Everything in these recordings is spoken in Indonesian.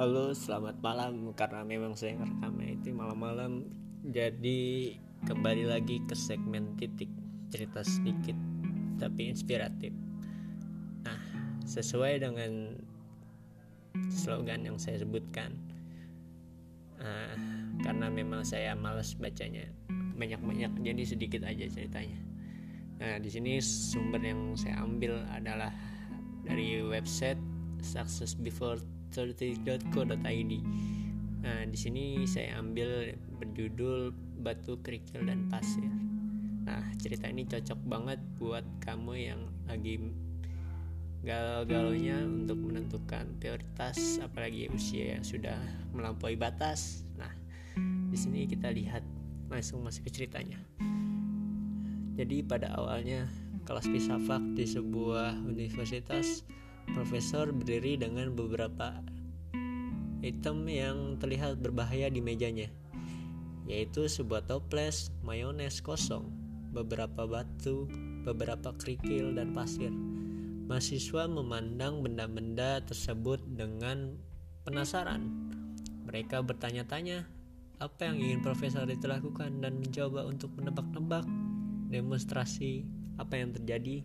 Halo, selamat malam. Karena memang saya ngerekamnya itu malam-malam, jadi kembali lagi ke segmen titik cerita sedikit tapi inspiratif. Nah, sesuai dengan slogan yang saya sebutkan, nah, karena memang saya malas bacanya banyak-banyak, jadi sedikit aja ceritanya. Nah, di sini sumber yang saya ambil adalah dari website Success Before 30.co.id. Nah, di sini saya ambil berjudul Batu Kerikil dan Pasir. Nah, cerita ini cocok banget buat kamu yang lagi galau-galaunya untuk menentukan prioritas apalagi usia yang sudah melampaui batas. Nah, di sini kita lihat langsung masuk ke ceritanya. Jadi pada awalnya kelas filsafat di sebuah universitas Profesor berdiri dengan beberapa item yang terlihat berbahaya di mejanya, yaitu sebuah toples, mayones kosong, beberapa batu, beberapa kerikil, dan pasir. Mahasiswa memandang benda-benda tersebut dengan penasaran. Mereka bertanya-tanya apa yang ingin profesor itu lakukan dan mencoba untuk menebak-nebak demonstrasi apa yang terjadi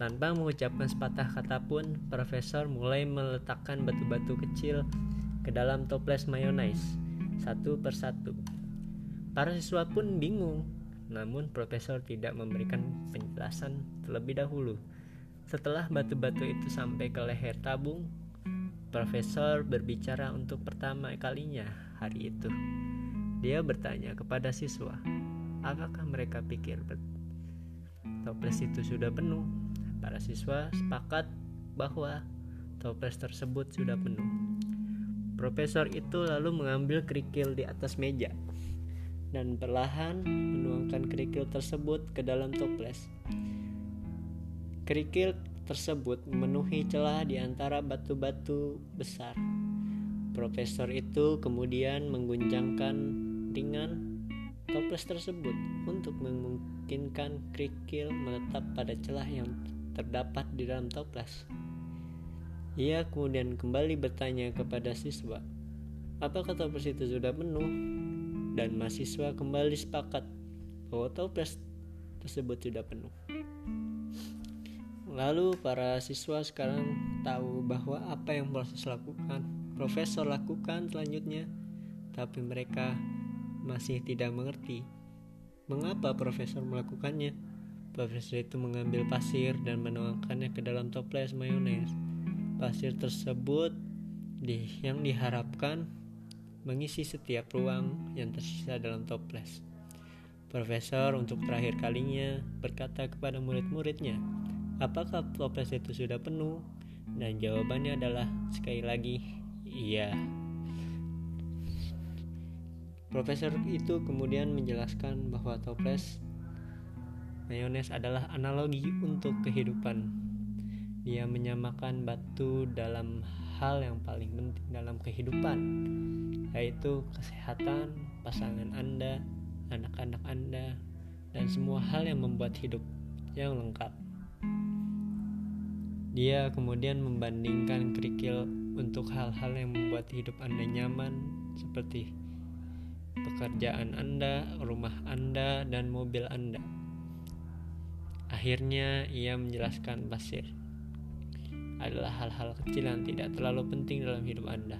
tanpa mengucapkan sepatah kata pun, profesor mulai meletakkan batu-batu kecil ke dalam toples mayonnaise satu persatu. Para siswa pun bingung, namun profesor tidak memberikan penjelasan terlebih dahulu. Setelah batu-batu itu sampai ke leher tabung, profesor berbicara untuk pertama kalinya hari itu. Dia bertanya kepada siswa, apakah mereka pikir toples itu sudah penuh? Para siswa sepakat bahwa toples tersebut sudah penuh. Profesor itu lalu mengambil kerikil di atas meja dan perlahan menuangkan kerikil tersebut ke dalam toples. Kerikil tersebut memenuhi celah di antara batu-batu besar. Profesor itu kemudian mengguncangkan ringan toples tersebut untuk memungkinkan kerikil menetap pada celah yang terdapat di dalam toples. Ia kemudian kembali bertanya kepada siswa, apakah toples itu sudah penuh? Dan mahasiswa kembali sepakat bahwa toples tersebut sudah penuh. Lalu para siswa sekarang tahu bahwa apa yang proses lakukan, profesor lakukan selanjutnya, tapi mereka masih tidak mengerti mengapa profesor melakukannya. Profesor itu mengambil pasir dan menuangkannya ke dalam toples mayones. Pasir tersebut di, yang diharapkan mengisi setiap ruang yang tersisa dalam toples. Profesor untuk terakhir kalinya berkata kepada murid-muridnya, apakah toples itu sudah penuh? Dan jawabannya adalah sekali lagi, iya. Profesor itu kemudian menjelaskan bahwa toples Mayones adalah analogi untuk kehidupan. Dia menyamakan batu dalam hal yang paling penting dalam kehidupan, yaitu kesehatan pasangan Anda, anak-anak Anda, dan semua hal yang membuat hidup yang lengkap. Dia kemudian membandingkan kerikil untuk hal-hal yang membuat hidup Anda nyaman, seperti pekerjaan Anda, rumah Anda, dan mobil Anda. Akhirnya ia menjelaskan pasir adalah hal-hal kecil yang tidak terlalu penting dalam hidup Anda.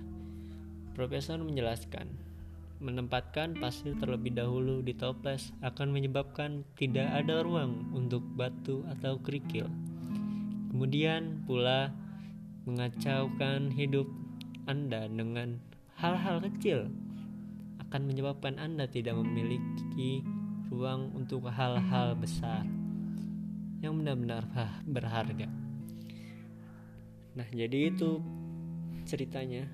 Profesor menjelaskan, menempatkan pasir terlebih dahulu di toples akan menyebabkan tidak ada ruang untuk batu atau kerikil. Kemudian pula mengacaukan hidup Anda dengan hal-hal kecil akan menyebabkan Anda tidak memiliki ruang untuk hal-hal besar yang benar-benar berharga. Nah, jadi itu ceritanya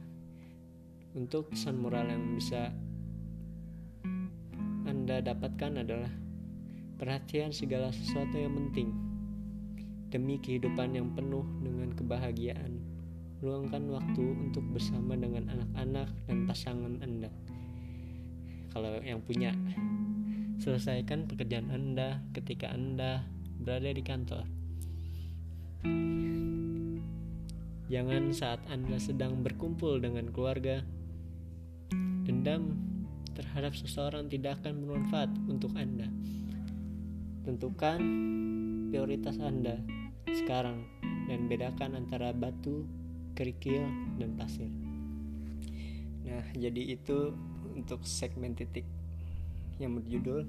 untuk pesan moral yang bisa Anda dapatkan adalah perhatian segala sesuatu yang penting demi kehidupan yang penuh dengan kebahagiaan. Luangkan waktu untuk bersama dengan anak-anak dan pasangan Anda. Kalau yang punya, selesaikan pekerjaan Anda ketika Anda berada di kantor. Jangan saat Anda sedang berkumpul dengan keluarga. Dendam terhadap seseorang tidak akan bermanfaat untuk Anda. Tentukan prioritas Anda sekarang dan bedakan antara batu, kerikil, dan pasir. Nah, jadi itu untuk segmen titik yang berjudul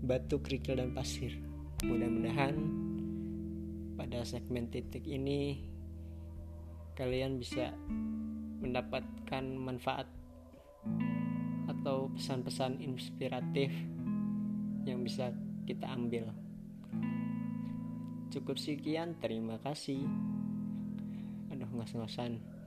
Batu, Kerikil, dan Pasir. Mudah-mudahan pada segmen titik ini kalian bisa mendapatkan manfaat atau pesan-pesan inspiratif yang bisa kita ambil. Cukup sekian, terima kasih. Aduh, ngos-ngosan.